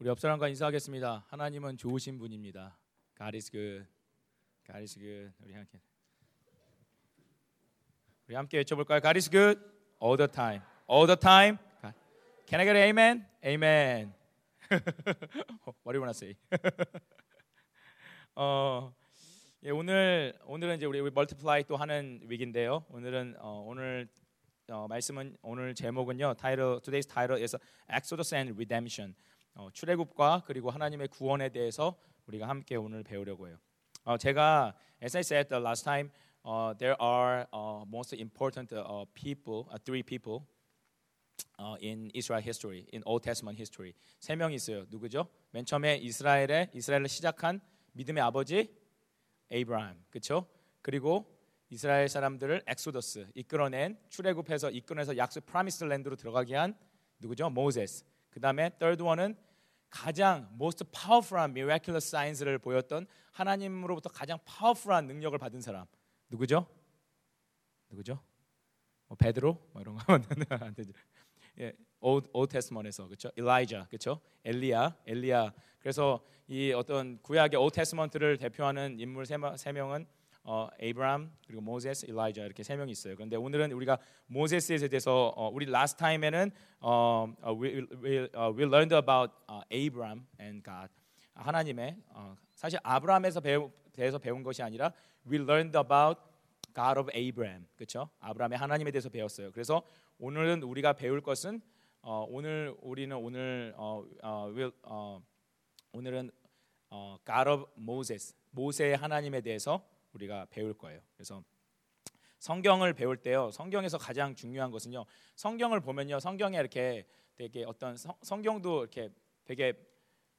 우리 옆 사람과 인사하겠습니다. 하나님은 좋으신 분입니다. God is good. God is good. 우리 함께 우리 함께 외쳐볼까요? God is good all the time. All the time. God. Can I get an amen? Amen. What do you want to say? 어, 예, 오늘 오늘은 이제 우리 multiply 또 하는 week인데요. 오늘은 어, 오늘 어, 말씀은 오늘 제목은요. 타이틀 today's title is Exodus and Redemption. 어, 출애굽과 그리고 하나님의 구원에 대해서 우리가 함께 오늘 배우려고 해요. 어, 제가 as I said the last time, uh, there are most important people, three people in Israel history, in Old Testament history. 세 명이 있어요. 누구죠? 맨 처음에 이스라엘의 이스라엘을 시작한 믿음의 아버지 Abraham, 그렇죠? 그리고 이스라엘 사람들을 엑소더스 이끌어낸 출애굽해서 이끌어내서 약속 promise land로 들어가게 한 누구죠? 모세스. 그 다음에 third one은 가장 most powerful한 miraculous signs를 보였던 하나님으로부터 가장 파워풀한 능력을 받은 사람 누구죠? 누구죠? 뭐 베드로 뭐 이런 거 하면 안 되죠. 예, Old, Old Testament에서 그렇죠? 엘리자 그렇죠? 엘리야 엘리야 그래서 이 어떤 구약의 Old Testament를 대표하는 인물 세, 세 명은 어, 에이브람 그리고 모세스, 엘리자 이렇게 세 명이 있어요. 그런데 오늘은 우리가 모세스에 대해서 어, 우리 last time에는 어, we, we, uh, we learned about uh, Abraham and God 하나님의 어, 사실 아브라함에서 배우, 대해서 배운 것이 아니라 we learned about God of Abraham 그렇죠? 아브라함의 하나님에 대해서 배웠어요. 그래서 오늘은 우리가 배울 것은 어, 오늘 우리는 오늘 어, 어, will, 어, 오늘은 어, God of Moses 모세의 하나님에 대해서 우리가 배울 거예요. 그래서 성경을 배울 때요. 성경에서 가장 중요한 것은요. 성경을 보면요. 성경에 이렇게 되게 어떤 성, 성경도 이렇게 되게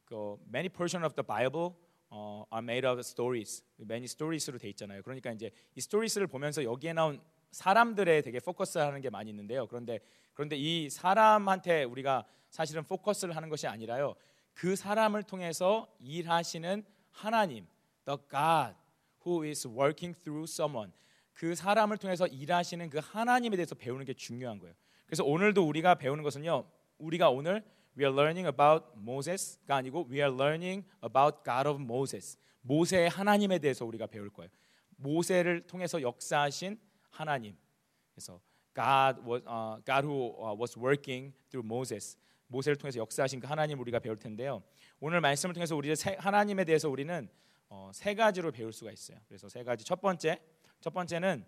그 many portion of the Bible 어, are made of stories. many stories로 돼 있잖아요. 그러니까 이제 이 stories를 보면서 여기에 나온 사람들에 되게 포커스하는 게 많이 있는데요. 그런데 그런데 이 사람한테 우리가 사실은 포커스를 하는 것이 아니라요. 그 사람을 통해서 일하시는 하나님, the God who is working through someone. 그 사람을 통해서 일하시는 그 하나님에 대해서 배우는 게 중요한 거예요. 그래서 오늘도 우리가 배우는 것은요. 우리가 오늘 we are learning about Moses가 아니고 we are learning about God of Moses. 모세의 하나님에 대해서 우리가 배울 거예요. 모세를 통해서 역사하신 하나님. 그래서 God was uh, God who was working through Moses. 모세를 통해서 역사하신 그 하나님 우리가 배울 텐데요. 오늘 말씀을 통해서 우리 하나님에 대해서 우리는 어, 세 가지로 배울 수가 있어요. 그래서 세 가지. 첫 번째, 첫 번째는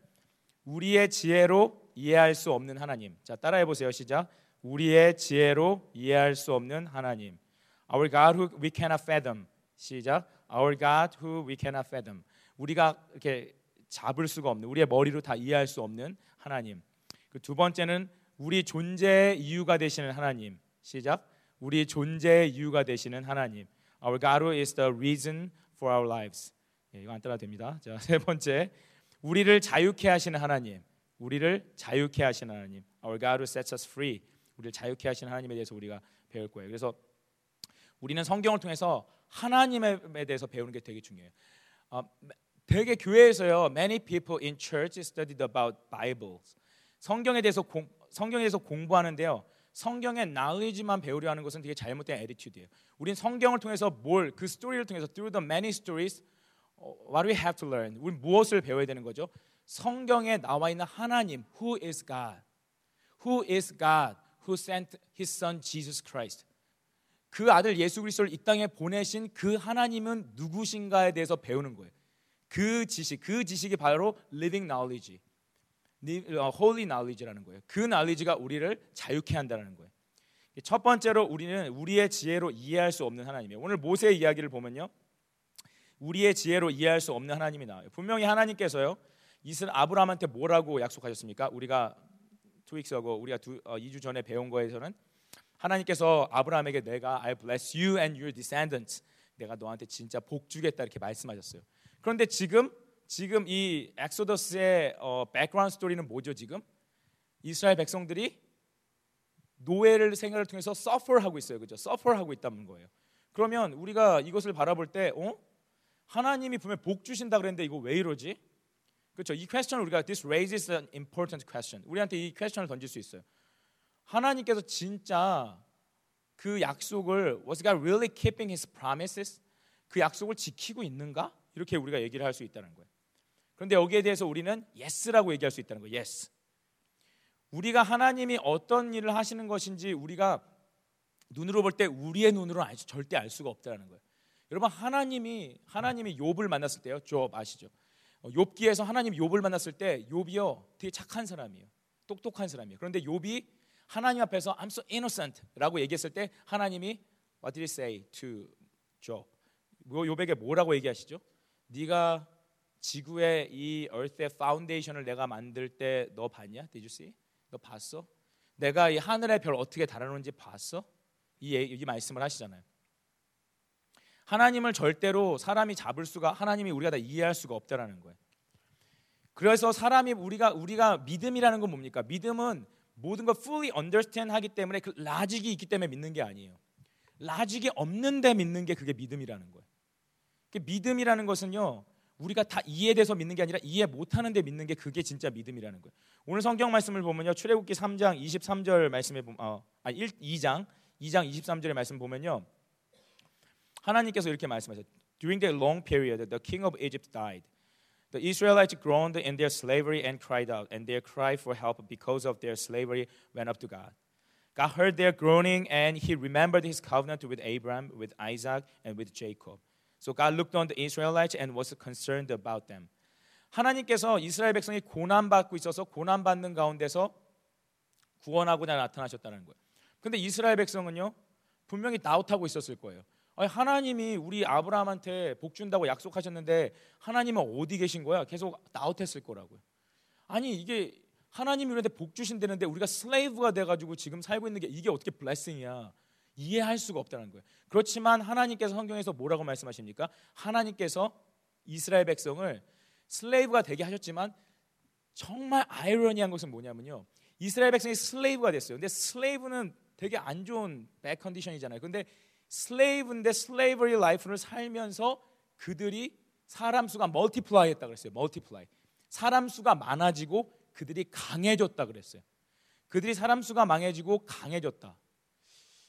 우리의 지혜로 이해할 수 없는 하나님. 자, 따라해 보세요. 시작. 우리의 지혜로 이해할 수 없는 하나님. Our God who we cannot fathom. 시작. Our God who we cannot fathom. 우리가 이렇게 잡을 수가 없는 우리의 머리로 다 이해할 수 없는 하나님. 그 두 번째는 우리 존재의 이유가 되시는 하나님. 시작. 우리 존재의 이유가 되시는 하나님. Our God who is the reason for our lives. 예, 이거 안 따라 됩니다. 자, 세 번째. 우리를 자유케 하시는 하나님. 우리를 자유케 하시는 하나님. Our God who sets us free. 우리를 자유케 하시는 하나님에 대해서 우리가 배울 거예요. 그래서 우리는 성경을 통해서 하나님에 대해서 배우는 게 되게 중요해요. 어, 되게 교회에서요. Many people in church studied about Bibles. 성경에 대해서 공, 성경에 대해서 공부하는데요. 성경의 knowledge만 배우려 하는 것은 되게 잘못된 attitude예요. 우린 성경을 통해서 뭘 그 스토리를 통해서 through the many stories what do we have to learn? 우리 무엇을 배워야 되는 거죠? 성경에 나와 있는 하나님 who is God? Who is God who sent his son Jesus Christ? 그 아들 예수 그리스도를 이 땅에 보내신 그 하나님은 누구신가에 대해서 배우는 거예요. 그 지식, 그 지식이 바로 living knowledge, holy knowledge라는 거예요. 그 knowledge가 우리를 자유케 한다는 거예요. 첫 번째로 우리는 우리의 지혜로 이해할 수 없는 하나님이에요. 오늘 모세의 이야기를 보면요. 우리의 지혜로 이해할 수 없는 하나님이 나와요. 분명히 하나님께서요. 이스라 아브라함한테 뭐라고 약속하셨습니까? 우리가 투익스하고 우리가 두, 어, 2주 전에 배운 거에서는 하나님께서 아브라함에게 내가 I bless you and your descendants. 내가 너한테 진짜 복 주겠다 이렇게 말씀하셨어요. 그런데 지금 지금 이 Exodus의 어, background story는 뭐죠? 지금 이스라엘 백성들이 노예를 생활을 통해서 suffer하고 있어요. 그죠? suffer하고 있다는 거예요. 그러면 우리가 이것을 바라볼 때 어? 하나님이 분명 복 주신다 그랬는데 이거 왜 이러지? 그렇죠. 이 question을 우리가 this raises an important question. 우리한테 이 question을 던질 수 있어요. 하나님께서 진짜 그 약속을 was God really keeping his promises? 그 약속을 지키고 있는가? 이렇게 우리가 얘기를 할 수 있다는 거예요. 그런데 여기에 대해서 우리는 yes라고 얘기할 수 있다는 거예요. yes. 우리가 하나님이 어떤 일을 하시는 것인지 우리가 눈으로 볼 때 우리의 눈으로 알, 절대 알 수가 없다는 거예요. 여러분 하나님이 하나님이 욥을 만났을 때요. 욥 아시죠? 어, 욥기에서 하나님 욥을 만났을 때 욥이요 되게 착한 사람이에요. 똑똑한 사람이에요. 그런데 욥이 하나님 앞에서 I'm so innocent라고 얘기했을 때 하나님이 What did he say to Job? 욥에게 뭐라고 얘기하시죠? 네가 지구의 이 earth의 foundation을 내가 만들 때 너 봤냐? See? 너 봤어? 내가 이 하늘의 별 어떻게 달아놓은지 봤어? 이, 이 말씀을 하시잖아요. 하나님을 절대로 사람이 잡을 수가 하나님이 우리가 다 이해할 수가 없다라는 거예요. 그래서 사람이 우리가 우리가 믿음이라는 건 뭡니까? 믿음은 모든 걸 fully understand 하기 때문에 그 라직이 있기 때문에 믿는 게 아니에요. 라직이 없는데 믿는 게 그게 믿음이라는 거예요. 그 믿음이라는 것은요. 우리가 다 이해돼서 믿는 게 아니라 이해 못하는데 믿는 게 그게 진짜 믿음이라는 거예요. 오늘 성경 말씀을 보면요. 출애굽기 3장 23절 말씀에 보면 어, 아 1, 2장 2장 23절의 말씀 보면요. 하나님께서 이렇게 말씀하세요. During the long period, the king of Egypt died. The Israelites groaned in their slavery and cried out, and their cry for help because of their slavery went up to God. God heard their groaning, and He remembered His covenant with Abraham, with Isaac, and with Jacob. So God looked on the Israelites and was concerned about them. 하나님께서 이스라엘 백성이 고난 받고 있어서 고난 받는 가운데서 구원하고자 나타나셨다는 거예요. 근데 이스라엘 백성은요 분명히 나웃하고 있었을 거예요. 아니, 하나님이 우리 아브라함한테 복 준다고 약속하셨는데 하나님은 어디 계신 거야? 계속 나웃했을 거라고요. 아니 이게 하나님이 우리한테 복 주신다는데 우리가 슬레이브가 돼가지고 지금 살고 있는 게 이게 어떻게 블레싱이야? 이해할 수가 없다는 거예요. 그렇지만 하나님께서 성경에서 뭐라고 말씀하십니까? 하나님께서 이스라엘 백성을 슬레이브가 되게 하셨지만 정말 아이러니한 것은 뭐냐면요. 이스라엘 백성이 slave가 됐어요. 근데 slave는 되게 안 좋은 bad condition이잖아요. 근데 slave인데 slavery life를 살면서 그들이 사람 수가 multiply 했다 그랬어요. multiply. 사람 수가 많아지고 그들이 강해졌다 그랬어요. 그들이 사람 수가 많아지고 강해졌다.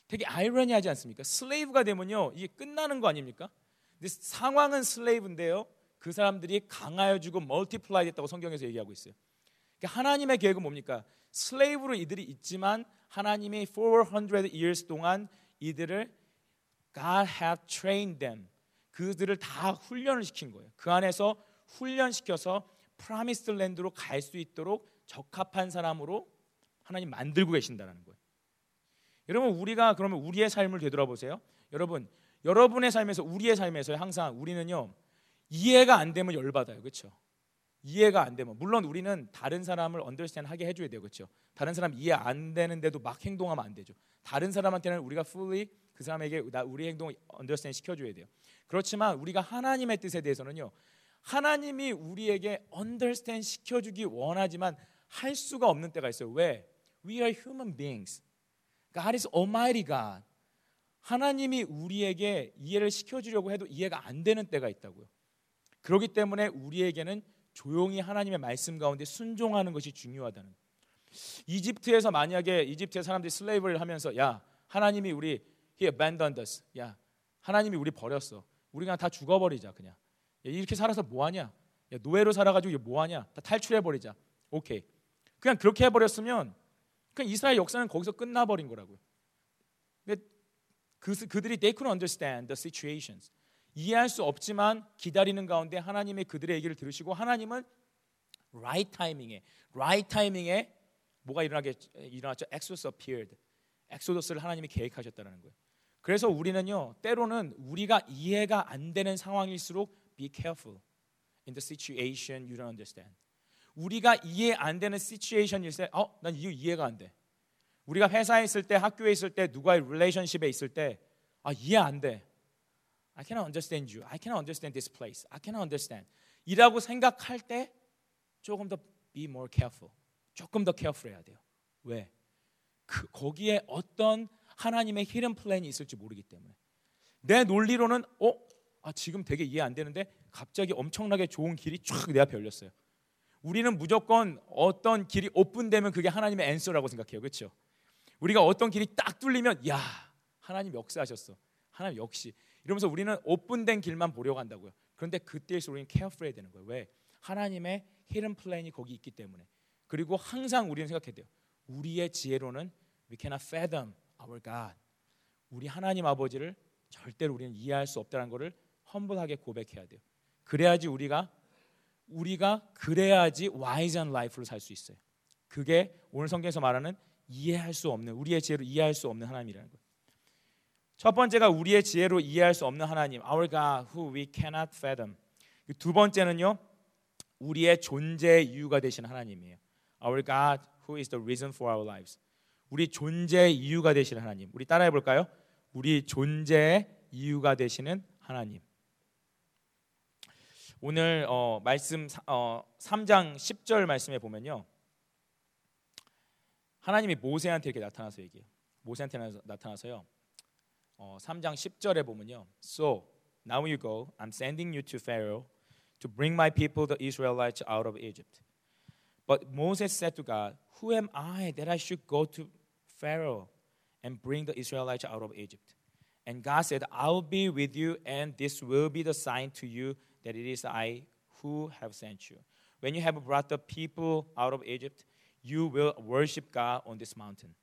되게 아이러니하지 않습니까? slave가 되면요. 이게 끝나는 거 아닙니까? 근데 상황은 slave인데요. 그 사람들이 강하여지고 multiply 됐다고 성경에서 얘기하고 있어요. 그러니까 하나님의 계획은 뭡니까? 슬레이브로 이들이 있지만 하나님이 400 years 동안 이들을 God have trained them. 그들을 다 훈련을 시킨 거예요. 그 안에서 훈련시켜서 프라미스 랜드로 갈 수 있도록 적합한 사람으로 하나님 만들고 계신다는 거예요. 여러분 우리가 그러면 우리의 삶을 되돌아보세요. 여러분 여러분의 삶에서 우리의 삶에서 항상 우리는요 이해가 안 되면 열받아요. 그렇죠? 이해가 안 되면 물론 우리는 다른 사람을 언더스탠 하게 해줘야 돼요. 그렇죠? 다른 사람 이해 안 되는데도 막 행동하면 안 되죠. 다른 사람한테는 우리가 fully 그 사람에게 우리 행동을 언더스탠 시켜줘야 돼요. 그렇지만 우리가 하나님의 뜻에 대해서는요. 하나님이 우리에게 언더스탠 시켜주기 원하지만 할 수가 없는 때가 있어요. 왜? We are human beings. God is Almighty God. 하나님이 우리에게 이해를 시켜주려고 해도 이해가 안 되는 때가 있다고요. 그렇기 때문에 우리에게는 조용히 하나님의 말씀 가운데 순종하는 것이 중요하다는. 이집트에서 만약에 이집트의 사람들이 슬레이브를 하면서 야 하나님이 우리 he abandoned us. 야, 하나님이 우리 버렸어. 우리 그냥 다 죽어버리자 그냥. 야, 이렇게 살아서 뭐하냐? 야, 노예로 살아가지고 뭐하냐? 다 탈출해버리자. 오케이. 그냥 그렇게 해버렸으면 그냥 이스라엘 역사는 거기서 끝나버린 거라고요. 근데 그, 그들이 they couldn't understand the situations. 이해할 수 없지만 기다리는 가운데 하나님의 그들의 얘기를 들으시고 하나님은 right 타이밍에 right 타이밍에 뭐가 일어나게 일어났죠? Exodus appeared. 엑소더스를 하나님이 계획하셨다는 거예요. 그래서 우리는요 때로는 우리가 이해가 안 되는 상황일수록 be careful in the situation you don't understand. 우리가 이해 안 되는 situation일 때, 어, 난 이거 이해가 안 돼. 우리가 회사에 있을 때, 학교에 있을 때, 누가의 relationship에 있을 때, 아 이해 안 돼. I cannot understand you. I cannot understand this place. I cannot understand. 이라고 생각할 때 조금 더 be more careful. 조금 더 careful해야 돼요. 왜? 그 거기에 어떤 하나님의 히든 플랜이 있을지 모르기 때문에 내 논리로는 어, 아 지금 되게 이해 안 되는데 갑자기 엄청나게 좋은 길이 쫙 내 앞에 열렸어요. 우리는 무조건 어떤 길이 open되면 그게 하나님의 answer라고 생각해요. 그렇죠? 우리가 어떤 길이 딱 뚫리면 야, 하나님 역사하셨어. 하나님 역시 이러면서 우리는 open된 길만 보려고 한다고요. 그런데 그때에서 우리는 careful해야 되는 거예요. 왜? 하나님의 hidden plan이 거기 있기 때문에. 그리고 항상 우리는 생각해야 돼요. 우리의 지혜로는 we cannot fathom our God. 우리 하나님 아버지를 절대로 우리는 이해할 수 없다는 것을 험블하게 고백해야 돼요. 그래야지 우리가 우리가 그래야지 와이즈한 라이프를 살 수 있어요. 그게 오늘 성경에서 말하는 이해할 수 없는 우리의 지혜로 이해할 수 없는 하나님이라는 거예요. 첫 번째가 우리의 지혜로 이해할 수 없는 하나님, our God who we cannot fathom. 두 번째는요, 우리의 존재의 이유가 되신 하나님이에요. Our God who is the reason for our lives. 우리 존재의 이유가 되시는 하나님. 우리 따라해 볼까요? 우리 존재의 이유가 되시는 하나님. 오늘 어, 말씀 어, 3장 10절 말씀에 보면요. 하나님이 모세한테 이렇게 나타나서 얘기해요. 모세한테 나타나서요. 어, 3장 10절에 보면요. So now you go. I'm sending you to Pharaoh to bring my people the Israelites out of Egypt. But Moses said to God, Who am I that I should go to Pharaoh and bring the Israelites out of Egypt? And God said, I'll be with you, and this will be the sign to you that it is I who have sent you. When you have brought the people out of Egypt, you will worship God on this mountain.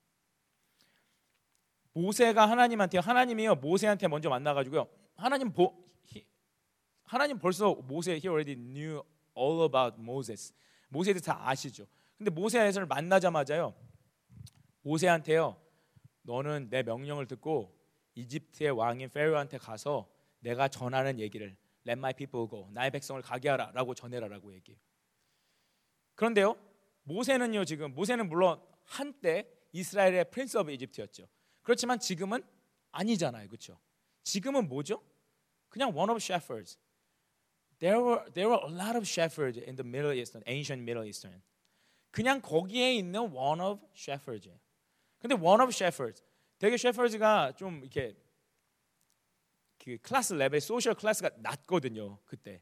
모세가 하나님한테 하나님이요 모세한테 먼저 만나가지고요 하나님 보 하나님 벌써 모세 he already knew all about Moses 모세에 대해서 다 아시죠. 근데 모세를 만나자마자요 모세한테요 너는 내 명령을 듣고 이집트의 왕인 Pharaoh한테 가서 내가 전하는 얘기를 Let my people go. 나의 백성을 가게 하라라고 전해라라고 얘기해요. 그런데요. 모세는요 지금 모세는 물론 한때 이스라엘의 Prince of Egypt였죠. 그렇지만 지금은 아니잖아요. 그렇죠? 지금은 뭐죠? 그냥 one of shepherds. There were there were a lot of shepherds in the Middle Eastern, ancient Middle Eastern. 그냥 거기에 있는 one of shepherds예요. 근데 one of shepherds 되게 shepherds가 좀 이렇게 그 class level social class가 낮거든요. 그때.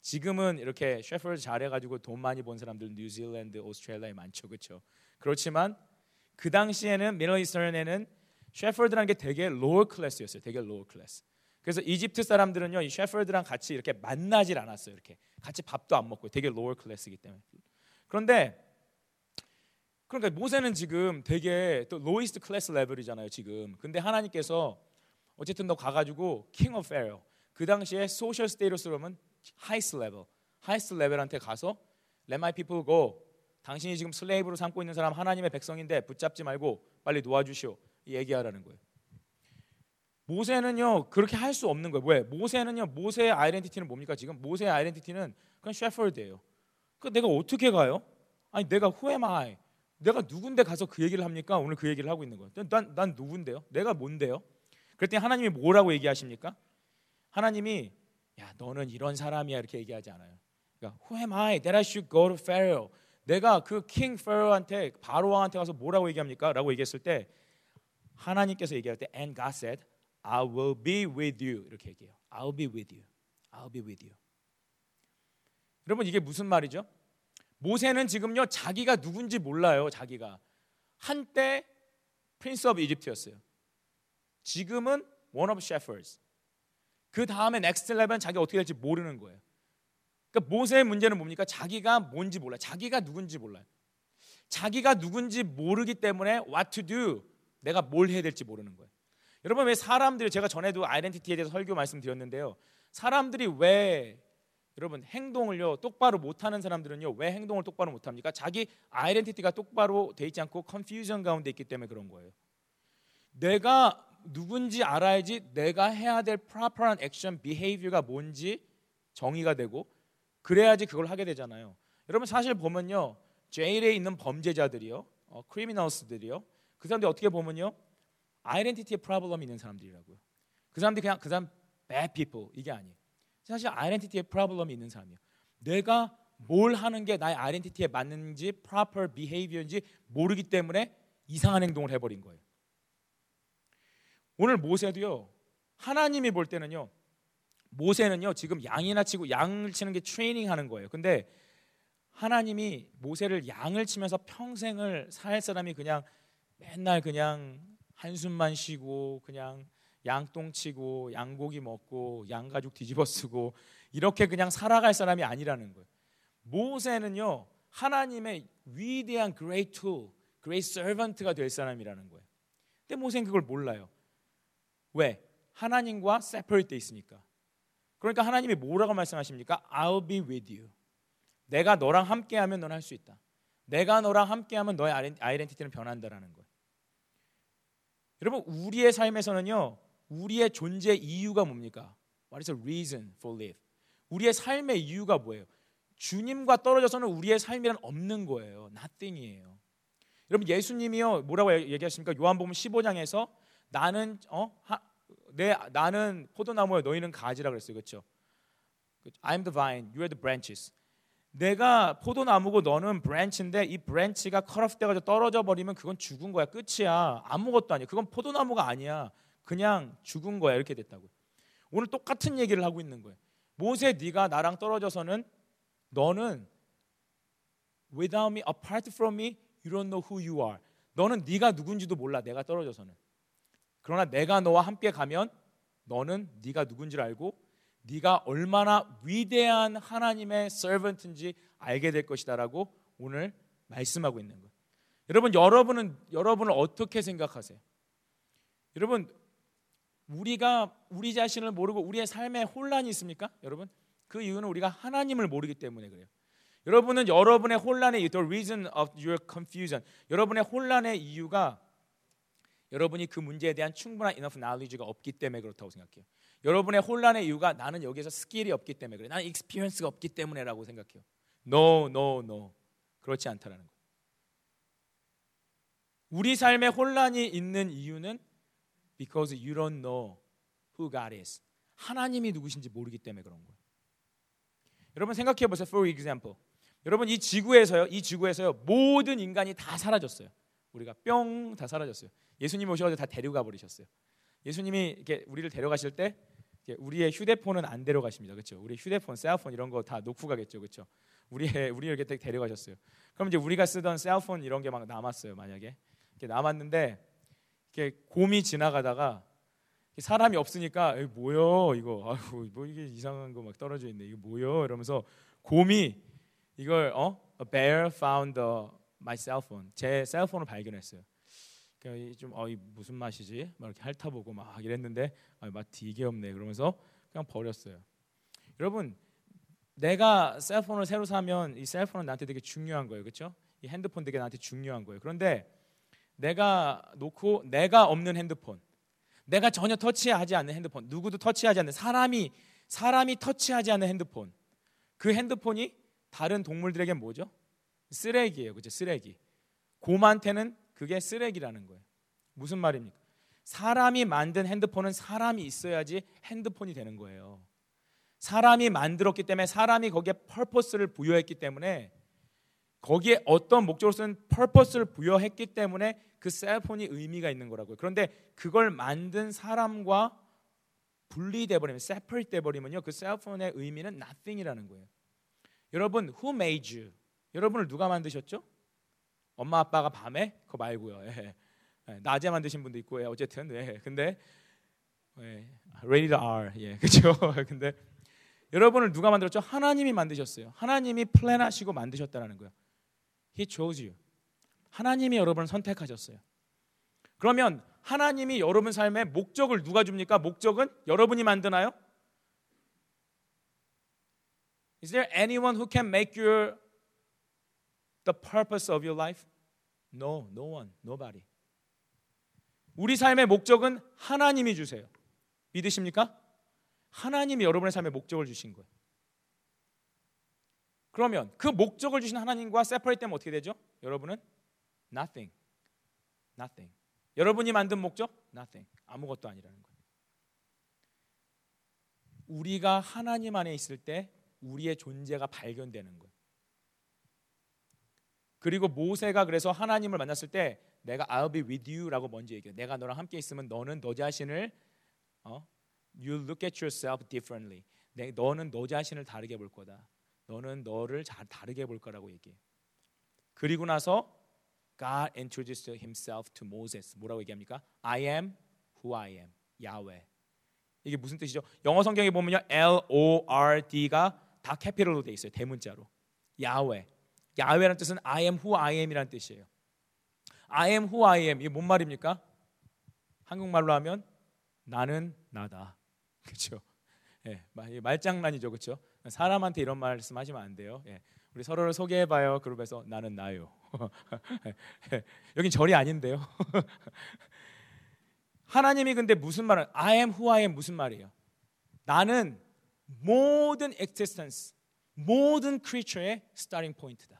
지금은 이렇게 shepherd 잘해가지고 돈 많이 번 사람들 뉴질랜드, 오스트레일리아에 많죠, 그렇죠? 그렇지만 그 당시에는 미들이스턴에는 셰퍼드라는 게 되게 로어 클래스였어요, 되게 로어 클래스. 그래서 이집트 사람들은요, 이 shepherd랑 같이 이렇게 만나질 않았어요, 이렇게 같이 밥도 안 먹고 되게 lower class이기 때문에. 그런데 그러니까 모세는 지금 되게 또 lowest class level이잖아요, 지금. 근데 하나님께서 어쨌든 너 가가지고 king of 그 당시에 social status로는 highest level highest level한테 가서 let my people go 당신이 지금 slave로 삼고 있는 사람 하나님의 백성인데 붙잡지 말고 빨리 놓아주시오 얘기하라는 거예요. 모세는요 그렇게 할 수 없는 거예요. 왜? 모세는요 모세의 identity는 뭡니까 지금 모세의 identity는 그냥 shepherd예요. 그 내가 어떻게 가요? 아니 내가 who am I? 내가 누군데 가서 그 얘기를 합니까? 오늘 그 얘기를 하고 있는 거예요. 난, 난 누군데요? 내가 뭔데요? 그랬더니 하나님이 뭐라고 얘기하십니까? 하나님이 야 너는 이런 사람이야 이렇게 얘기하지 않아요. 그러니까 Who am I that I should go to Pharaoh? 내가 그 king Pharaoh한테 바로 왕한테 가서 뭐라고 얘기합니까? 라고 얘기했을 때 하나님께서 얘기할 때 and God said I will be with you 이렇게 얘기해요. I'll be with you. I'll be with you. 여러분 이게 무슨 말이죠? 모세는 지금요 자기가 누군지 몰라요. 자기가 한때 Prince of Egypt였어요. 지금은 one of shepherds. 그 다음에 next level은 자기가 어떻게 될지 모르는 거예요. 그러니까 모세의 문제는 뭡니까? 자기가 뭔지 몰라요. 자기가 누군지 몰라요. 자기가 누군지 모르기 때문에 what to do, 내가 뭘 해야 될지 모르는 거예요. 여러분 왜 사람들이 제가 전에도 identity에 대해서 설교 말씀드렸는데요. 사람들이 왜 여러분 행동을요 똑바로 못하는 사람들은요 왜 행동을 똑바로 못합니까? 자기 identity가 똑바로 돼 있지 않고 confusion 가운데 있기 때문에 그런 거예요. 내가 누군지 알아야지 내가 해야 될 proper한 액션, behavior가 뭔지 정의가 되고 그래야지 그걸 하게 되잖아요. 여러분 사실 보면요, 제일에 있는 범죄자들이요, 어, 크리미널스들이요, 그 사람들이 어떻게 보면요, 아이덴티티에 프로블럼이 있는 사람들이라고요. 그 사람들이 그냥 그 사람 bad people 이게 아니에요. 사실 아이덴티티에 프로블럼이 있는 사람이에요. 내가 뭘 하는 게 나의 아이덴티티에 맞는지 proper behavior인지 모르기 때문에 이상한 행동을 해버린 거예요. 오늘 모세도요. 하나님이 볼 때는요. 모세는요. 지금 양이나 치고 양을 치는 게 트레이닝 하는 거예요. 근데 하나님이 모세를 양을 치면서 평생을 살 사람이 그냥 맨날 그냥 한숨만 쉬고 그냥 양똥 치고 양고기 먹고 양가죽 뒤집어 쓰고 이렇게 그냥 살아갈 사람이 아니라는 거예요. 모세는요 하나님의 위대한 great tool, great servant가 될 사람이라는 거예요. 근데 모세는 그걸 몰라요. 왜? 하나님과 separate 돼 있으니까. 그러니까 하나님이 뭐라고 말씀하십니까? I'll be with you. 내가 너랑 함께하면 넌할수 있다. 내가 너랑 함께하면 너의 아이덴티티는 변한다라는 거예요. 여러분 우리의 삶에서는요 우리의 존재 이유가 뭡니까? What is the reason for life? 우리의 삶의 이유가 뭐예요? 주님과 떨어져서는 우리의 삶이란 없는 거예요. nothing이에요. 여러분 예수님이요 뭐라고 얘기하십니까? 요한복음 15장에서 나는 어? 내 나는 포도나무에 너희는 가지라 그랬어요. 그렇죠? I'm the vine, you are the branches. 내가 포도나무고 너는 branch인데 이 branch가 cut off 돼가지고 떨어져 버리면 그건 죽은 거야. 끝이야. 아무것도 아니야. 그건 포도나무가 아니야. 그냥 죽은 거야. 이렇게 됐다고 오늘 똑같은 얘기를 하고 있는 거예요. 모세 네가 나랑 떨어져서는 너는 without me apart from me you don't know who you are. 너는 네가 누군지도 몰라. 내가 떨어져서는 그러나 내가 너와 함께 가면 너는 네가 누군지를 알고 네가 얼마나 위대한 하나님의 servant인지 알게 될 것이다라고 오늘 말씀하고 있는 거예요. 여러분 여러분은 여러분을 어떻게 생각하세요? 여러분 우리가 우리 자신을 모르고 우리의 삶에 혼란이 있습니까? 여러분 그 이유는 우리가 하나님을 모르기 때문에 그래요. 여러분은 여러분의 혼란의 the reason of your confusion 여러분의 혼란의 이유가 여러분이 그 문제에 대한 충분한 enough knowledge가 없기 때문에 그렇다고 생각해요. 여러분의 혼란의 이유가 나는 여기서 skill이 없기 때문에 그래. 나는 experience가 없기 때문에라고 생각해요. No, no, no. 그렇지 않다라는 거예요. 우리 삶에 혼란이 있는 이유는 because you don't know who God is. 하나님이 누구신지 모르기 때문에 그런 거예요. 여러분 생각해 보세요. For example. 여러분 이 지구에서요. 이 지구에서요. 모든 인간이 다 사라졌어요. 우리가 뿅 다 사라졌어요. 예수님 오셔서 다 데려가 버리셨어요. 예수님이 이렇게 우리를 데려가실 때 우리의 휴대폰은 안 데려가십니다. 그렇죠? 우리 휴대폰, 셀폰 이런 거 다 놓고 가겠죠. 그렇죠? 우리의 우리 이렇게 데려가셨어요. 그럼 이제 우리가 쓰던 셀폰 이런 게 막 남았어요. 만약에 이렇게 남았는데 이렇게 곰이 지나가다가 사람이 없으니까 뭐요 이거 아이고 뭐 이게 이상한 거 막 떨어져 있네 이거 뭐요 이러면서 곰이 이걸 어 a bear found the, my cell phone 제 셀폰을 발견했어요. 좀 어이 무슨 맛이지? 막 이렇게 핥아보고 막 이랬는데 아, 맛 되게 없네. 그러면서 그냥 버렸어요. 여러분 내가 셀폰을 새로 사면 이 셀폰은 나한테 되게 중요한 거예요, 그렇죠? 이 핸드폰 되게 나한테 중요한 거예요. 그런데 내가 놓고 내가 없는 핸드폰, 내가 전혀 터치하지 않는 핸드폰, 누구도 터치하지 않는 사람이 사람이 터치하지 않는 핸드폰, 그 핸드폰이 다른 동물들에게 뭐죠? 쓰레기예요, 그죠? 쓰레기. 곰한테는 그게 쓰레기라는 거예요. 무슨 말입니까? 사람이 만든 핸드폰은 사람이 있어야지 핸드폰이 되는 거예요. 사람이 만들었기 때문에 사람이 거기에 펄퍼스를 부여했기 때문에 거기에 어떤 목적으로 쓰는 펄퍼스를 부여했기 때문에 그 셀폰이 의미가 있는 거라고요. 그런데 그걸 만든 사람과 분리돼 버리면 separate 돼 버리면요. 그 셀폰의 의미는 nothing이라는 거예요. 여러분 who made you? 여러분을 누가 만드셨죠? 엄마 아빠가 밤에 그거 말고요. 예. 예. 낮에 만드신 분도 있고 예. 어쨌든 예. 근데 예. rated R 예 그렇죠. 근데 여러분을 누가 만들었죠? 하나님이 만드셨어요. 하나님이 플랜하시고 만드셨다는 거예요. He chose you. 하나님이 여러분을 선택하셨어요. 그러면 하나님이 여러분 삶에 목적을 누가 줍니까? 목적은 여러분이 만드나요? Is there anyone who can make your the purpose of your life? No, no one, nobody. 우리 삶의 목적은 하나님이 주세요. 믿으십니까? 하나님이 여러분의 삶의 목적을 주신 거예요. 그러면 그 목적을 주신 하나님과 세퍼레이트 되면 어떻게 되죠? 여러분은 nothing. nothing. 여러분이 만든 목적? nothing. 아무것도 아니라는 거예요. 우리가 하나님 안에 있을 때 우리의 존재가 발견되는 거예요. 그리고 모세가 그래서 하나님을 만났을 때 내가 I'll be with you라고 먼저 얘기해. 내가 너랑 함께 있으면 너는 너 자신을 어? You look at yourself differently. 내, 너는 너 자신을 다르게 볼 거다. 너는 너를 잘 다르게 볼 거라고 얘기해. 그리고 나서 God introduced himself to Moses. 뭐라고 얘기합니까? I am who I am. 야훼. 이게 무슨 뜻이죠? 영어 성경에 보면요. L O R D가 다 캐피털로 돼 있어요. 대문자로. 야훼. 야훼라는 뜻은 I am who I am이라는 뜻이에요. I am who I am. 이게 뭔 말입니까? 한국말로 하면 나는 나다. 그렇죠? 예, 말장난이죠. 그렇죠? 사람한테 이런 말씀하시면 안 돼요. 예, 우리 서로를 소개해 봐요. 그룹에서 나는 나요. 여긴 절이 아닌데요. 하나님이 근데 무슨 말을 I am who I am 무슨 말이에요? 나는 모든 existence, 모든 creature의 starting point다.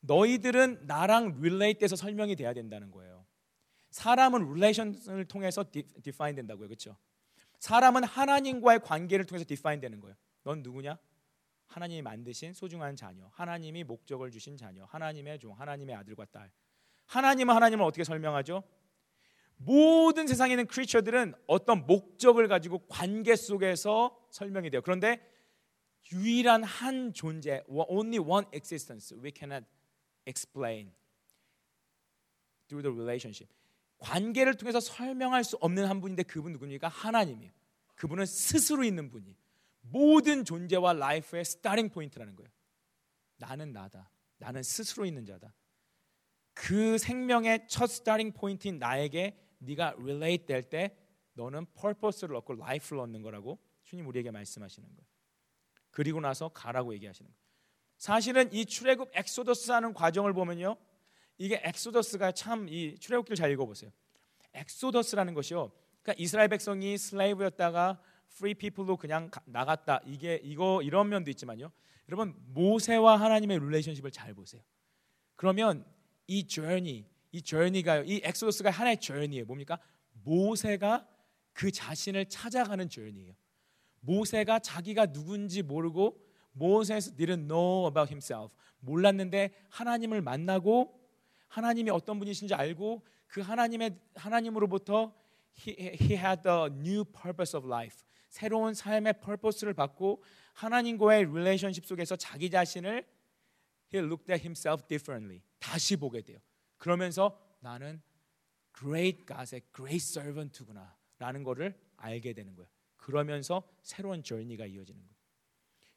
너희들은 나랑 돼서 설명이 돼야 된다는 거예요. 사람은 relation을 통해서 define 된다고요. 그렇죠? 사람은 하나님과의 관계를 통해서 define 되는 거예요. 넌 누구냐? 하나님이 만드신 소중한 자녀, 하나님이 목적을 주신 자녀, 하나님의 종, 하나님의 아들과 딸. 하나님은 하나님을 어떻게 설명하죠? 모든 세상에 있는 creature들은 어떤 목적을 가지고 관계 속에서 설명이 돼요. 그런데 유일한 한 존재, only one existence we cannot explain through the relationship. 관계를 통해서 설명할 수 없는 한 분인데 그분 누굽니까? 하나님이에요. 그분은 스스로 있는 분이 모든 존재와 life의 starting point라는 거예요. 나는 나다. 나는 스스로 있는 자다. 그 생명의 첫 starting point인 나에게 네가 relate 될 때 너는 purpose를 얻고 life를 얻는 거라고 주님 우리에게 말씀하시는 거예요. 그리고 나서 가라고 얘기하시는 거예요. 사실은 이 출애굽 엑소더스 하는 과정을 보면요. 이게 Exodus가 참 이 출애굽기를 잘 읽어 보세요. Exodus라는 것이요. 그러니까 이스라엘 백성이 slave였다가 free people로 그냥 나갔다. 이게 이거 이런 면도 있지만요. 여러분 모세와 하나님의 relationship을 잘 보세요. 그러면 이 journey, 이 journey가요. 이 Exodus가 하나의 journey예요. 뭡니까? 모세가 그 자신을 찾아가는 journey예요. 모세가 자기가 누군지 모르고 Moses didn't know about himself. 몰랐는데 하나님을 만나고 하나님이 어떤 분이신지 알고 그 하나님의 하나님으로부터 he, he had the new purpose of life. 새로운 삶의 purpose를 받고 하나님과의 relationship 속에서 자기 자신을 he looked at himself differently. 다시 보게 돼요. 그러면서 나는 great God의 great servant구나 라는 것을 알게 되는 거예요. 그러면서 새로운 journey가 이어지는 거예요.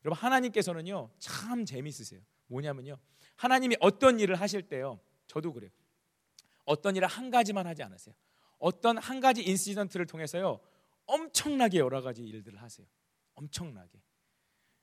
여러분 하나님께서는요 참 재밌으세요. 뭐냐면요 하나님이 어떤 일을 하실 때요 저도 그래요. 어떤 일을 한 가지만 하지 않으세요. 어떤 한 가지 인시던트를 통해서요 엄청나게 여러 가지 일들을 하세요. 엄청나게.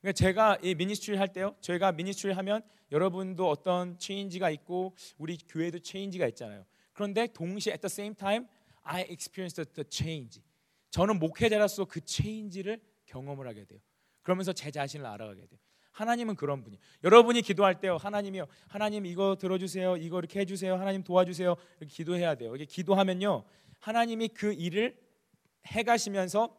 그러니까 제가 이 ministry 할 때요. 저희가 ministry 하면 여러분도 어떤 change가 있고 우리 교회도 change가 있잖아요. 그런데 동시에 at the same time I experienced the change. 저는 목회자로서 그 change를 경험을 하게 돼요. 그러면서 제 자신을 알아가게 돼요. 하나님은 그런 분이. 여러분이 기도할 때요. 하나님이요. 하나님 이거 들어 주세요. 이거 이렇게 해 주세요. 하나님 도와주세요. 이렇게 기도해야 돼요. 이게 기도하면요. 하나님이 그 일을 해 가시면서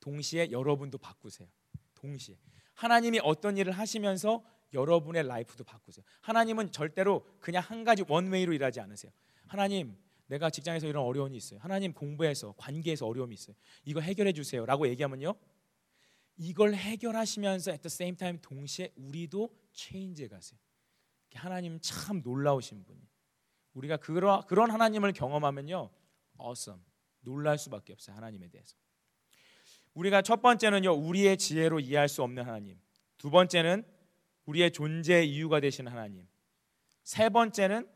동시에 여러분도 바꾸세요. 동시에. 하나님이 어떤 일을 하시면서 여러분의 life도 바꾸세요. 하나님은 절대로 그냥 한 가지 one way로 일하지 않으세요. 하나님, 내가 직장에서 이런 어려움이 있어요. 하나님 공부에서 관계에서 어려움이 있어요. 이거 해결해 주세요라고 얘기하면요. 이걸 해결하시면서 at the same time 동시에 우리도 change해 가세요. 하나님 참 놀라우신 분이. 우리가 그런 그런 하나님을 경험하면요. awesome. 놀랄 수밖에 없어요. 하나님에 대해서. 우리가 첫 번째는요. 우리의 지혜로 이해할 수 없는 하나님. 두 번째는 우리의 존재 이유가 되시는 하나님. 세 번째는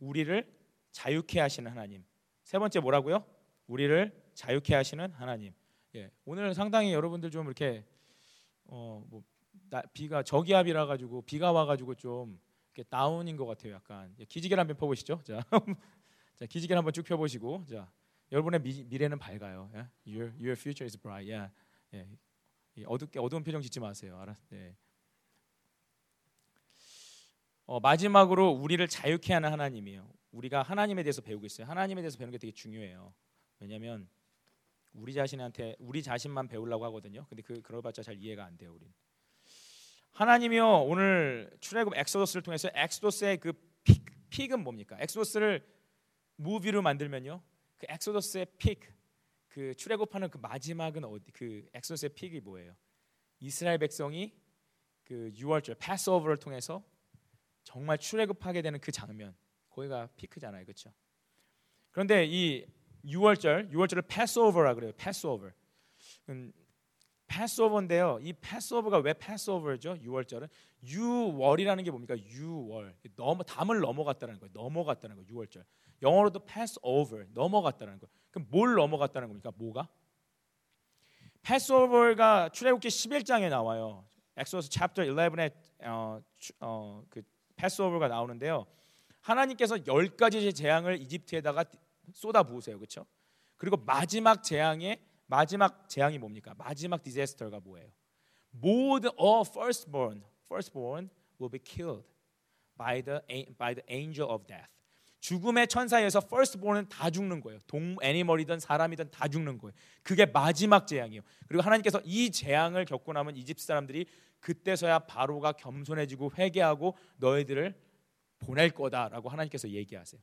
우리를 자유케 하시는 하나님. 세 번째 뭐라고요? 우리를 자유케 하시는 하나님. 예, 오늘 상당히 여러분들 좀 이렇게 어뭐 비가 저기압이라 가지고 비가 와 가지고 좀 이렇게 다운인 것 같아요. 약간 예, 기지개를 한번 펴보시죠. 자, 자 기지개를 한번 쭉 펴보시고 자 여러분의 미, 래는 밝아요. 예? Your your future is bright. 예. 예. 어둡게 어두운 표정 짓지 마세요. 알았. 예. 어, 마지막으로 우리를 자유케 하는 하나님이에요. 우리가 하나님에 대해서 배우고 있어요. 하나님에 대해서 배우는 게 되게 중요해요. 왜냐하면 우리 자신한테 우리 자신만 배우려고 하거든요. 근데 그 그러봤자 잘 이해가 안 돼요, 우린. 하나님이요 오늘 출애굽 Exodus를 통해서 Exodus의 그 peak, peak은 뭡니까? Exodus를 movie로 만들면요 그 Exodus의 peak, 그 출애굽하는 그 마지막은 어디? 그 Exodus의 peak이 뭐예요? 이스라엘 백성이 그 유월절 Passover를 통해서 정말 출애굽하게 되는 그 장면 거기가 피크잖아요, 그렇죠? 그런데 이 유월절, 유월절을 Passover라 그래요. Passover. 음, Passover인데요. 이 Passover가 왜 Passover죠? 유월절은 유월이라는 게 뭡니까? 유월. 넘어 담을 넘어갔다는 거예요. 넘어갔다는 거예요. 유월절. 영어로도 Passover, 넘어갔다는 거예요. 그럼 뭘 넘어갔다는 겁니까? 뭐가? Passover가 출애굽기 11장에 나와요. 엑소스 챕터 11에 어, 어, 그 Passover가 나오는데요. 하나님께서 열 가지의 재앙을 이집트에다가 쏟아 부으세요. 그렇죠? 그리고 마지막 재앙의 마지막 재앙이 뭡니까? 마지막 디제스터가 뭐예요? 모든 all firstborn, firstborn will be killed by the by the angel of death. 죽음의 천사에서 firstborn은 다 죽는 거예요. 동 애니멀이든 사람이든 다 죽는 거예요. 그게 마지막 재앙이에요. 그리고 하나님께서 이 재앙을 겪고 나면 이집트 사람들이 그때서야 바로가 겸손해지고 회개하고 너희들을 보낼 거다라고 하나님께서 얘기하세요.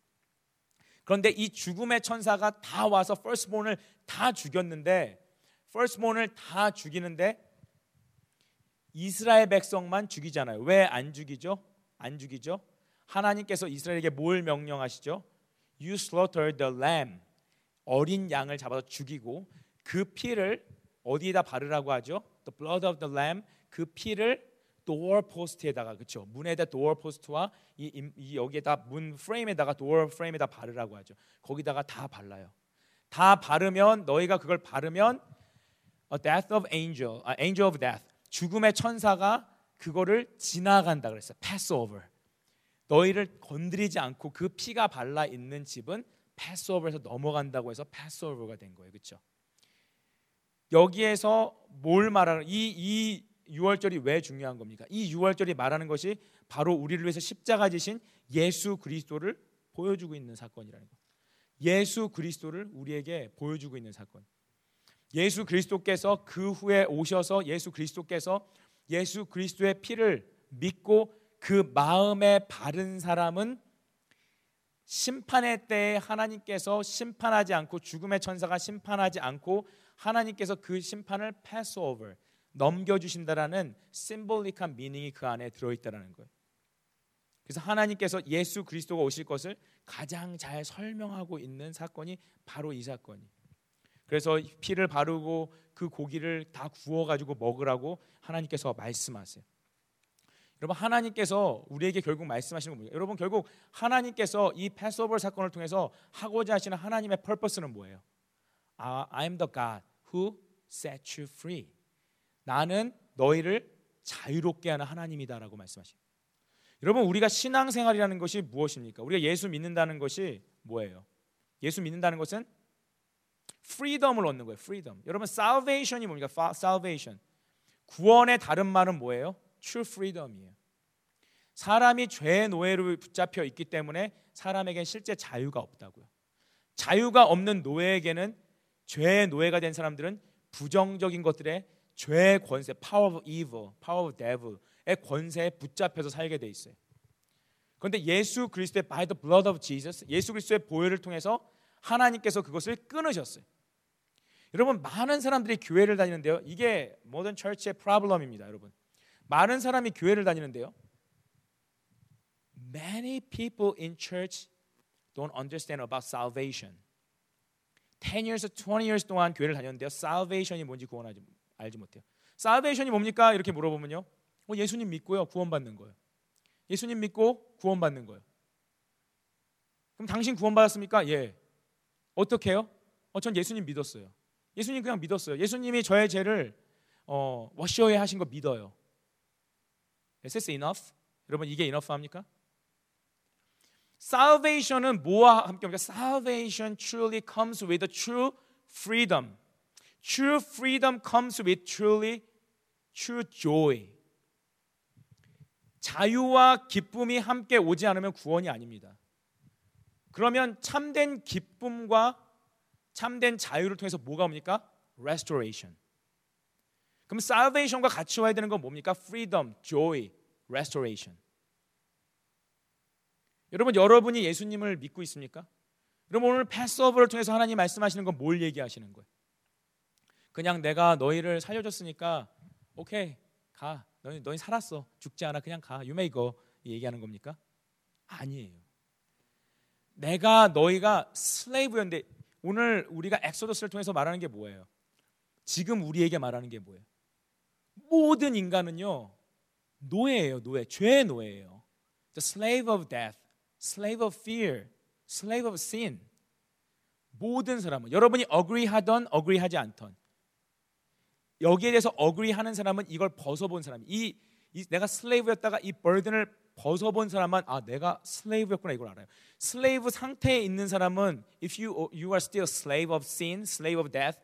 그런데 이 죽음의 천사가 다 와서 firstborn을 다 죽였는데 firstborn을 다 죽이는데 이스라엘 백성만 죽이잖아요. 왜 안 죽이죠? 안 죽이죠? 하나님께서 이스라엘에게 뭘 명령하시죠? You slaughter the lamb. 어린 양을 잡아서 죽이고 그 피를 어디에다 바르라고 하죠? The blood of the lamb. 그 피를 door post에다가 그렇죠. 문에다 door post와 이, 이 여기에다 문 프레임에다가 door 프레임에다 바르라고 하죠. 거기다가 다 발라요. 다 바르면 너희가 그걸 바르면 a death of angel, a angel of death. 죽음의 천사가 그거를 지나간다 그랬어요. pass over. 너희를 건드리지 않고 그 피가 발라 있는 집은 패스오버에서 넘어간다고 해서 패스오버가 된 거예요. 그렇죠? 여기에서 뭘 말하는 이, 이 6월절이 왜 중요한 겁니까? 이 6월절이 말하는 것이 바로 우리를 위해서 십자가 지신 예수 그리스도를 보여주고 있는 사건이라는 거. 예수 그리스도를 우리에게 보여주고 있는 사건. 예수 그리스도께서 그 후에 오셔서 예수 그리스도께서 예수 그리스도의 피를 믿고 그 마음에 바른 사람은 심판의 때에 하나님께서 심판하지 않고 죽음의 천사가 심판하지 않고 하나님께서 그 심판을 패스 오버 넘겨 주신다라는 심볼릭한 미닝이 그 안에 들어 있다라는 거예요. 그래서 하나님께서 예수 그리스도가 오실 것을 가장 잘 설명하고 있는 사건이 바로 이 사건이. 그래서 피를 바르고 그 고기를 다 구워 가지고 먹으라고 하나님께서 말씀하세요. 여러분 하나님께서 우리에게 결국 말씀하시는 겁니다. 여러분 결국 하나님께서 이 패스오버 사건을 통해서 하고자 하시는 하나님의 펄퍼스는 뭐예요? 아, I'm the God who set you free. 나는 너희를 자유롭게 하는 하나님이다라고 말씀하시죠. 여러분 우리가 신앙생활이라는 것이 무엇입니까? 우리가 예수 믿는다는 것이 뭐예요? 예수 믿는다는 것은 freedom을 얻는 거예요. freedom. 여러분 salvation이 뭡니까? salvation. 구원의 다른 말은 뭐예요? true freedom이에요. 사람이 죄의 노예로 붙잡혀 있기 때문에 사람에겐 실제 자유가 없다고요. 자유가 없는 노예에게는 죄의 노예가 된 사람들은 부정적인 것들의 죄의 권세, power of evil, power of devil의 권세에 붙잡혀서 살게 돼 있어요. 그런데 예수 그리스도의 by the blood of Jesus, 예수 그리스도의 보혈을 통해서 하나님께서 그것을 끊으셨어요. 여러분 많은 사람들이 교회를 다니는데요. 이게 모든 철치의 프로블럼입니다, 여러분. 많은 사람이 교회를 다니는데요. Many people in church don't understand about salvation. 10 years, 20 years 동안 교회를 다녔는데요. salvation이 뭔지 구원하지 알지 못해요. salvation이 뭡니까? 이렇게 물어보면요. 어, 예수님 믿고요. 구원받는 거예요. 예수님 믿고 구원받는 거예요. 그럼 당신 구원받았습니까? 예. 어떻게 해요? 어, 전 예수님 믿었어요. 예수님 그냥 믿었어요. 예수님이 저의 죄를 어, 워셔에 하신 거 믿어요. Is this enough? 여러분 이게 enough 합니까? Salvation은 뭐와 함께 합니까? Salvation truly comes with a true freedom. True freedom comes with truly true joy. 자유와 기쁨이 함께 오지 않으면 구원이 아닙니다. 그러면 참된 기쁨과 참된 자유를 통해서 뭐가 옵니까? Restoration. 그럼 salvation과 같이 와야 되는 건 뭡니까? freedom, joy, restoration. 여러분 여러분이 예수님을 믿고 있습니까? 여러분 오늘 패스오버를 통해서 하나님 말씀하시는 건 뭘 얘기하시는 거예요? 그냥 내가 너희를 살려줬으니까 오케이 가 너희 너희 살았어 죽지 않아 그냥 가 may go 얘기하는 겁니까? 아니에요. 내가 너희가 슬레이브였는데 오늘 우리가 엑소더스를 통해서 말하는 게 뭐예요? 지금 우리에게 말하는 게 뭐예요? 모든 인간은요 노예예요, 노예, 죄의 노예예요. The slave of death, slave of fear, slave of sin. 모든 사람은 여러분이 agree 하던 agree 하지 않던 여기에 대해서 agree 하는 사람은 이걸 벗어본 사람. 이, 이 내가 슬레이브였다가 이 burden을 벗어본 사람만 아 내가 슬레이브였구나 이걸 알아요. slave 상태에 있는 사람은 if you you are still slave of sin, slave of death,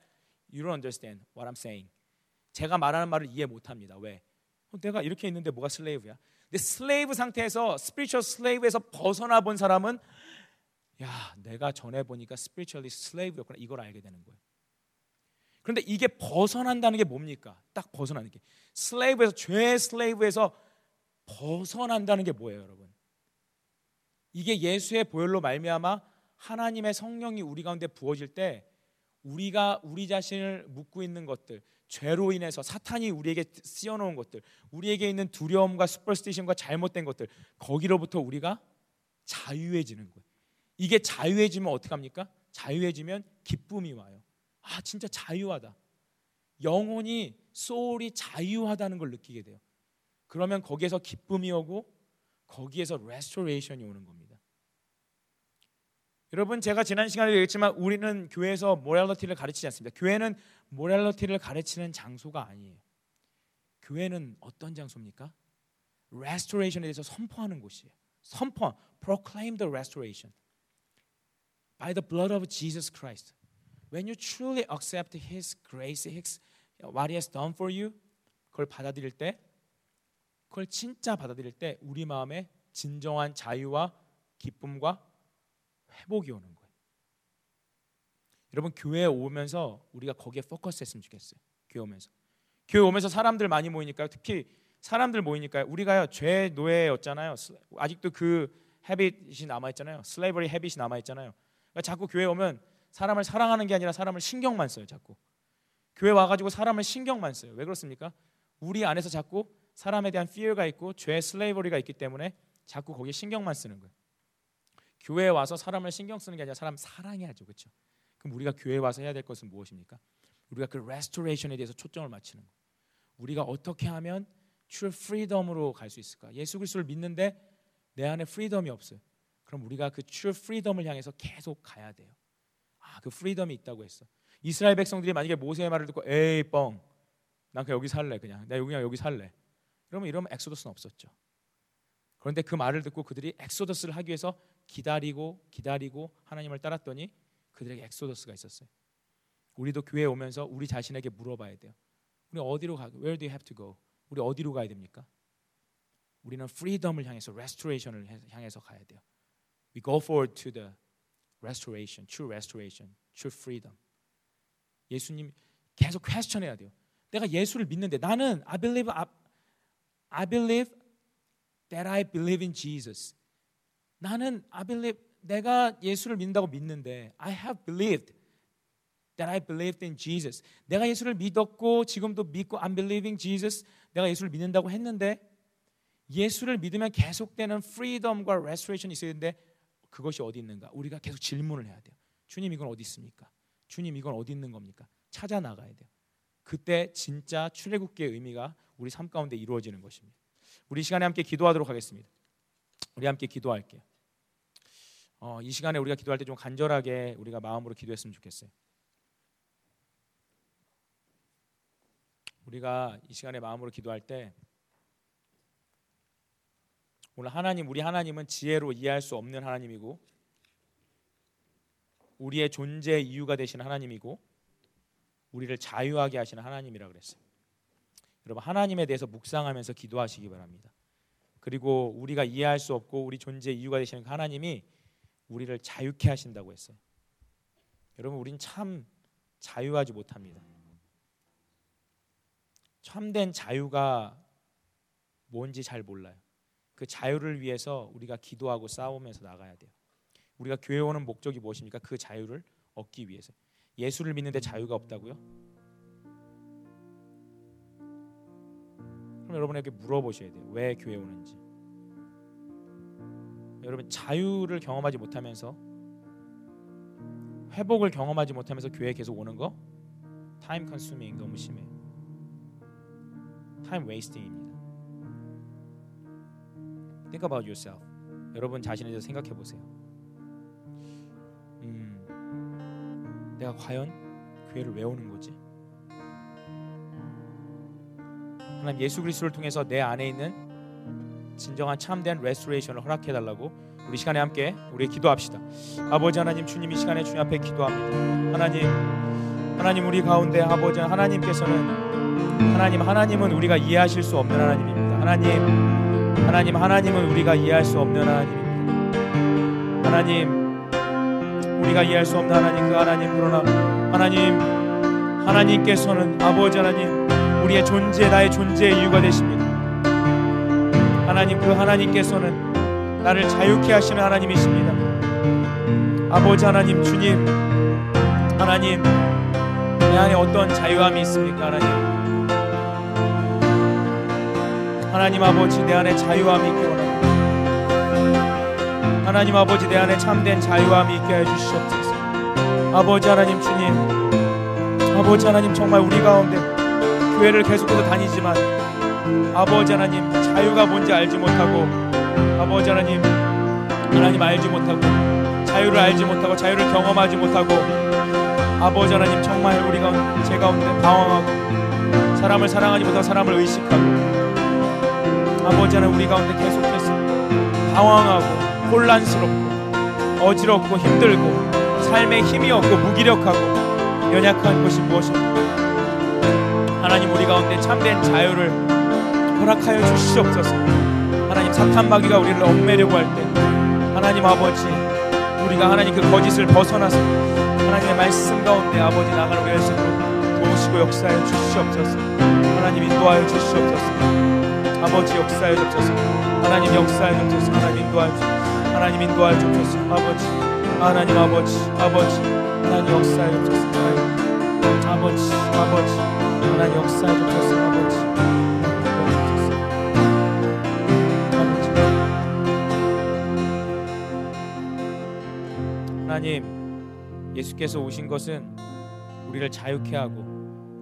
you don't understand what I'm saying. 제가 말하는 말을 이해 못 합니다. 왜? 어, 내가 이렇게 있는데 뭐가 slave야? 근데 slave 상태에서 spiritual slave에서 벗어나 본 사람은 야, 내가 전에 보니까 spiritually slave였구나. 이걸 알게 되는 거예요. 그런데 이게 벗어난다는 게 뭡니까? 딱 벗어나는 게 slave에서 죄의 slave에서 벗어난다는 게 뭐예요, 여러분? 이게 예수의 보혈로 말미암아 하나님의 성령이 우리 가운데 부어질 때 우리가 우리 자신을 묻고 있는 것들, 죄로 인해서 사탄이 우리에게 씌워놓은 것들, 우리에게 있는 두려움과 슈퍼스티션과 잘못된 것들, 거기로부터 우리가 자유해지는 거예요. 이게 자유해지면 어떻게 합니까? 자유해지면 기쁨이 와요. 아, 진짜 자유하다. 영혼이 soul이 자유하다는 걸 느끼게 돼요. 그러면 거기에서 기쁨이 오고 거기에서 restoration이 오는 겁니다. 여러분 제가 지난 시간에 얘기했지만 우리는 교회에서 morality를 가르치지 않습니다. 교회는 morality를 가르치는 장소가 아니에요. 교회는 어떤 장소입니까? restoration에 대해서 선포하는 곳이에요. 선포, proclaim the restoration by the blood of Jesus Christ. When you truly accept His grace, His what He has done for you, 그걸 받아들일 때 그걸 진짜 받아들일 때 우리 마음에 진정한 자유와 기쁨과 회복이 오는 거예요. 여러분 교회에 오면서 우리가 거기에 포커스했으면 좋겠어요. 교회 오면서 교회 오면서 사람들 많이 모이니까요. 특히 사람들 모이니까요. 우리가요 죄 노예였잖아요. 아직도 그 habit이 남아 있잖아요. slavery habit이 남아 있잖아요. 그러니까 자꾸 교회 오면 사람을 사랑하는 게 아니라 사람을 신경만 써요. 자꾸 교회 와가지고 사람을 신경만 써요. 왜 그렇습니까? 우리 안에서 자꾸 사람에 대한 fear가 있고 죄 slavery가 있기 때문에 자꾸 거기에 신경만 쓰는 거예요. 교회에 와서 사람을 신경 쓰는 게 아니라 사람 사랑해야죠. 그렇죠? 그럼 우리가 교회에 와서 해야 될 것은 무엇입니까? 우리가 그 restoration에 대해서 초점을 맞추는 거예요. 우리가 어떻게 하면 true freedom으로 갈 수 있을까? 예수 그리스도를 믿는데 내 안에 freedom이 없어요. 그럼 우리가 그 true freedom을 향해서 계속 가야 돼요. 아, 그 freedom이 있다고 했어. 이스라엘 백성들이 만약에 모세의 말을 듣고 에이 뻥. 난 그냥 여기 살래 그냥. 나 그냥 여기 살래. 그러면 이러면 Exodus는 없었죠. 그런데 그 말을 듣고 그들이 Exodus를 하기 위해서 기다리고 기다리고 하나님을 따랐더니 그들에게 Exodus가 있었어요. 우리도 교회에 오면서 우리 자신에게 물어봐야 돼요. 우리 어디로 가? Where do you have to go? 우리 어디로 가야 됩니까? 우리는 freedom을 향해서 restoration을 향해서 가야 돼요. We go forward to the restoration, true restoration, true freedom. 예수님 계속 question해야 돼요. 내가 예수를 믿는데 나는 I believe I believe that I believe in Jesus. 나는 I believe 내가 예수를 믿는다고 믿는데 I have believed that I believed in Jesus. 내가 예수를 믿었고 지금도 믿고 I'm believing Jesus. 내가 예수를 믿는다고 했는데 예수를 믿으면 계속되는 freedom과 restoration이 있어야 되는데 그것이 어디 있는가? 우리가 계속 질문을 해야 돼요. 주님 이건 어디 있습니까? 주님 이건 어디 있는 겁니까? 찾아 나가야 돼요. 그때 진짜 출애굽기의 의미가 우리 삶 가운데 이루어지는 것입니다. 우리 시간에 함께 기도하도록 하겠습니다. 우리 함께 기도할게요. 어, 이 시간에 우리가 기도할 때 좀 간절하게 우리가 마음으로 기도했으면 좋겠어요. 우리가 이 시간에 마음으로 기도할 때 오늘 하나님 우리 하나님은 지혜로 이해할 수 없는 하나님이고 우리의 존재 이유가 되시는 하나님이고 우리를 자유하게 하시는 하나님이라 그랬어요. 여러분 하나님에 대해서 묵상하면서 기도하시기 바랍니다. 그리고 우리가 이해할 수 없고 우리 존재 이유가 되시는 그 하나님이 우리를 자유케 하신다고 했어요. 여러분 우린 참 자유하지 못합니다. 참된 자유가 뭔지 잘 몰라요. 그 자유를 위해서 우리가 기도하고 싸우면서 나가야 돼요. 우리가 교회 오는 목적이 무엇입니까? 그 자유를 얻기 위해서. 예수를 믿는데 자유가 없다고요? 그럼 여러분에게 물어보셔야 돼요. 왜 교회 오는지. 여러분 자유를 경험하지 못하면서 회복을 경험하지 못하면서 교회에 계속 오는 거 time consuming 너무 심해. time wasting입니다. Think about yourself. 여러분 자신에 대해서 생각해 보세요. 음, 내가 과연 교회를 왜 오는 거지? 하나님 예수 그리스도를 통해서 내 안에 있는 진정한 참된 레스토레이션을 허락해 달라고 우리 시간에 함께 우리 기도합시다. 아버지 하나님 주님 이 시간에 주님 앞에 기도합니다. 하나님 하나님 우리 가운데 아버지 하나님께서는 하나님 하나님은 우리가 이해하실 수 없는 하나님입니다. 하나님 하나님 하나님은 우리가 이해할 수 없는 하나님입니다. 하나님 우리가 이해할 수 없는 하나님 그 하나님 그러나 하나님 하나님께서는 아버지 하나님 우리의 존재 나의 존재의 이유가 되십니다. 하나님 그 하나님께서는 나를 자유케 하시는 하나님이십니다. 아버지 하나님 주님 하나님 내 안에 어떤 자유함이 있습니까 하나님 하나님 아버지 내 안에 자유함이 있기 원합니다. 하나님 아버지 내 안에 참된 자유함이 있게 해 주시옵소서. 아버지 하나님 주님 아버지 하나님 정말 우리 가운데 교회를 계속해서 다니지만 아버지 하나님 자유가 뭔지 알지 못하고 아버지 하나님 하나님 알지 못하고 자유를 알지 못하고 자유를 경험하지 못하고 아버지 하나님 정말 우리 가운데 제 가운데 방황하고 사람을 사랑하지 못하고 사람을 의식하고 아버지 하나님 우리 가운데 계속해서 방황하고 혼란스럽고 어지럽고 힘들고 삶에 힘이 없고 무기력하고 연약한 것이 무엇입니까? 하나님 우리 가운데 참된 자유를 허락하여 주시옵소서. 하나님 사탄 마귀가 우리를 얽매려고 할 때 하나님 아버지 우리가 하나님 그 거짓을 벗어나서 하나님의 말씀 가운데 아버지 나가는 우리의 으로 도우시고 역사하여 주시옵소서. 하나님 인도하여 주시옵소서. 아버지 역사하여 주옵소서. 하나님 역사하여 주옵소서. 하나님 인도하여. 하나님 인도하여 주옵소서. 아버지 하나님 아버지 아버지 하나님 역사하여 주옵소서. 하나님 아버지 아버지 하나님 역사하여 주옵소서. 아버지 하나님 예수께서 오신 것은 우리를 자유케 하고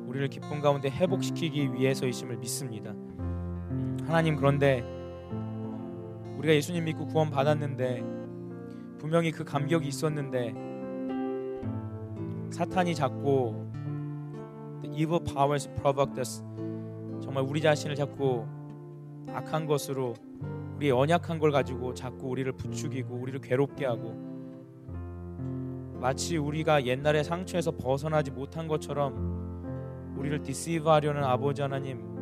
우리를 기쁨 가운데 회복시키기 위해서이심을 믿습니다. 음, 하나님 그런데 우리가 예수님 믿고 구원 받았는데 분명히 그 감격이 있었는데 사탄이 자꾸 the evil powers provoke us. 정말 우리 자신을 자꾸 악한 것으로 우리의 언약한 걸 가지고 자꾸 우리를 부추기고 우리를 괴롭게 하고 마치 우리가 옛날의 상처에서 벗어나지 못한 것처럼 우리를 디시브하려는 아버지 하나님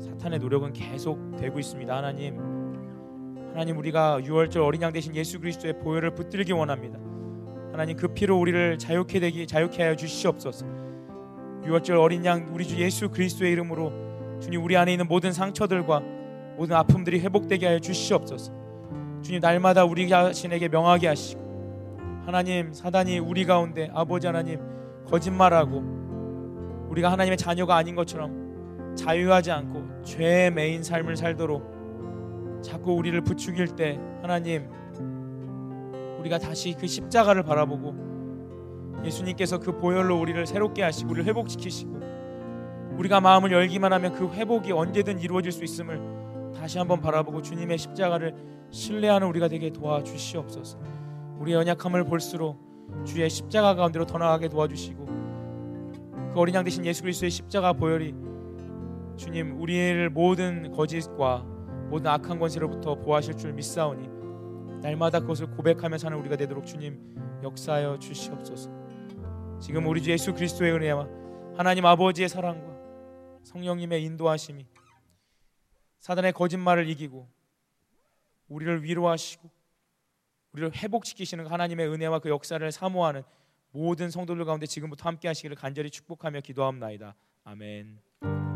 사탄의 노력은 계속 되고 있습니다. 하나님 하나님 우리가 6월절 어린 양 대신 예수 그리스도의 보혈을 붙들기 원합니다. 하나님 그 피로 우리를 자유케 되기 자유케 하여 주시옵소서. 6월절 어린 양 우리 주 예수 그리스도의 이름으로 주님 우리 안에 있는 모든 상처들과 모든 아픔들이 회복되게 하여 주시옵소서. 주님 날마다 우리 자신에게 명하게 하시고 하나님 사단이 우리 가운데 아버지 하나님 거짓말하고 우리가 하나님의 자녀가 아닌 것처럼 자유하지 않고 죄에 매인 삶을 살도록 자꾸 우리를 부추길 때 하나님 우리가 다시 그 십자가를 바라보고 예수님께서 그 보혈로 우리를 새롭게 하시고 우리를 회복시키시고 우리가 마음을 열기만 하면 그 회복이 언제든 이루어질 수 있음을 다시 한번 바라보고 주님의 십자가를 신뢰하는 우리가 되게 도와주시옵소서. 우리의 연약함을 볼수록 주의 십자가 가운데로 더 나아가게 도와주시고 그 어린 양 대신 예수 그리스도의 십자가 보혈이 주님 우리를 모든 거짓과 모든 악한 권세로부터 보호하실 줄 믿사오니 날마다 그것을 고백하며 사는 우리가 되도록 주님 역사하여 주시옵소서. 지금 우리 주 예수 그리스도의 은혜와 하나님 아버지의 사랑과 성령님의 인도하심이 사단의 거짓말을 이기고 우리를 위로하시고 우리를 회복시키시는 하나님의 은혜와 그 역사를 사모하는 모든 성도들 가운데 지금부터 함께 하시기를 간절히 축복하며 기도합나이다. 아멘.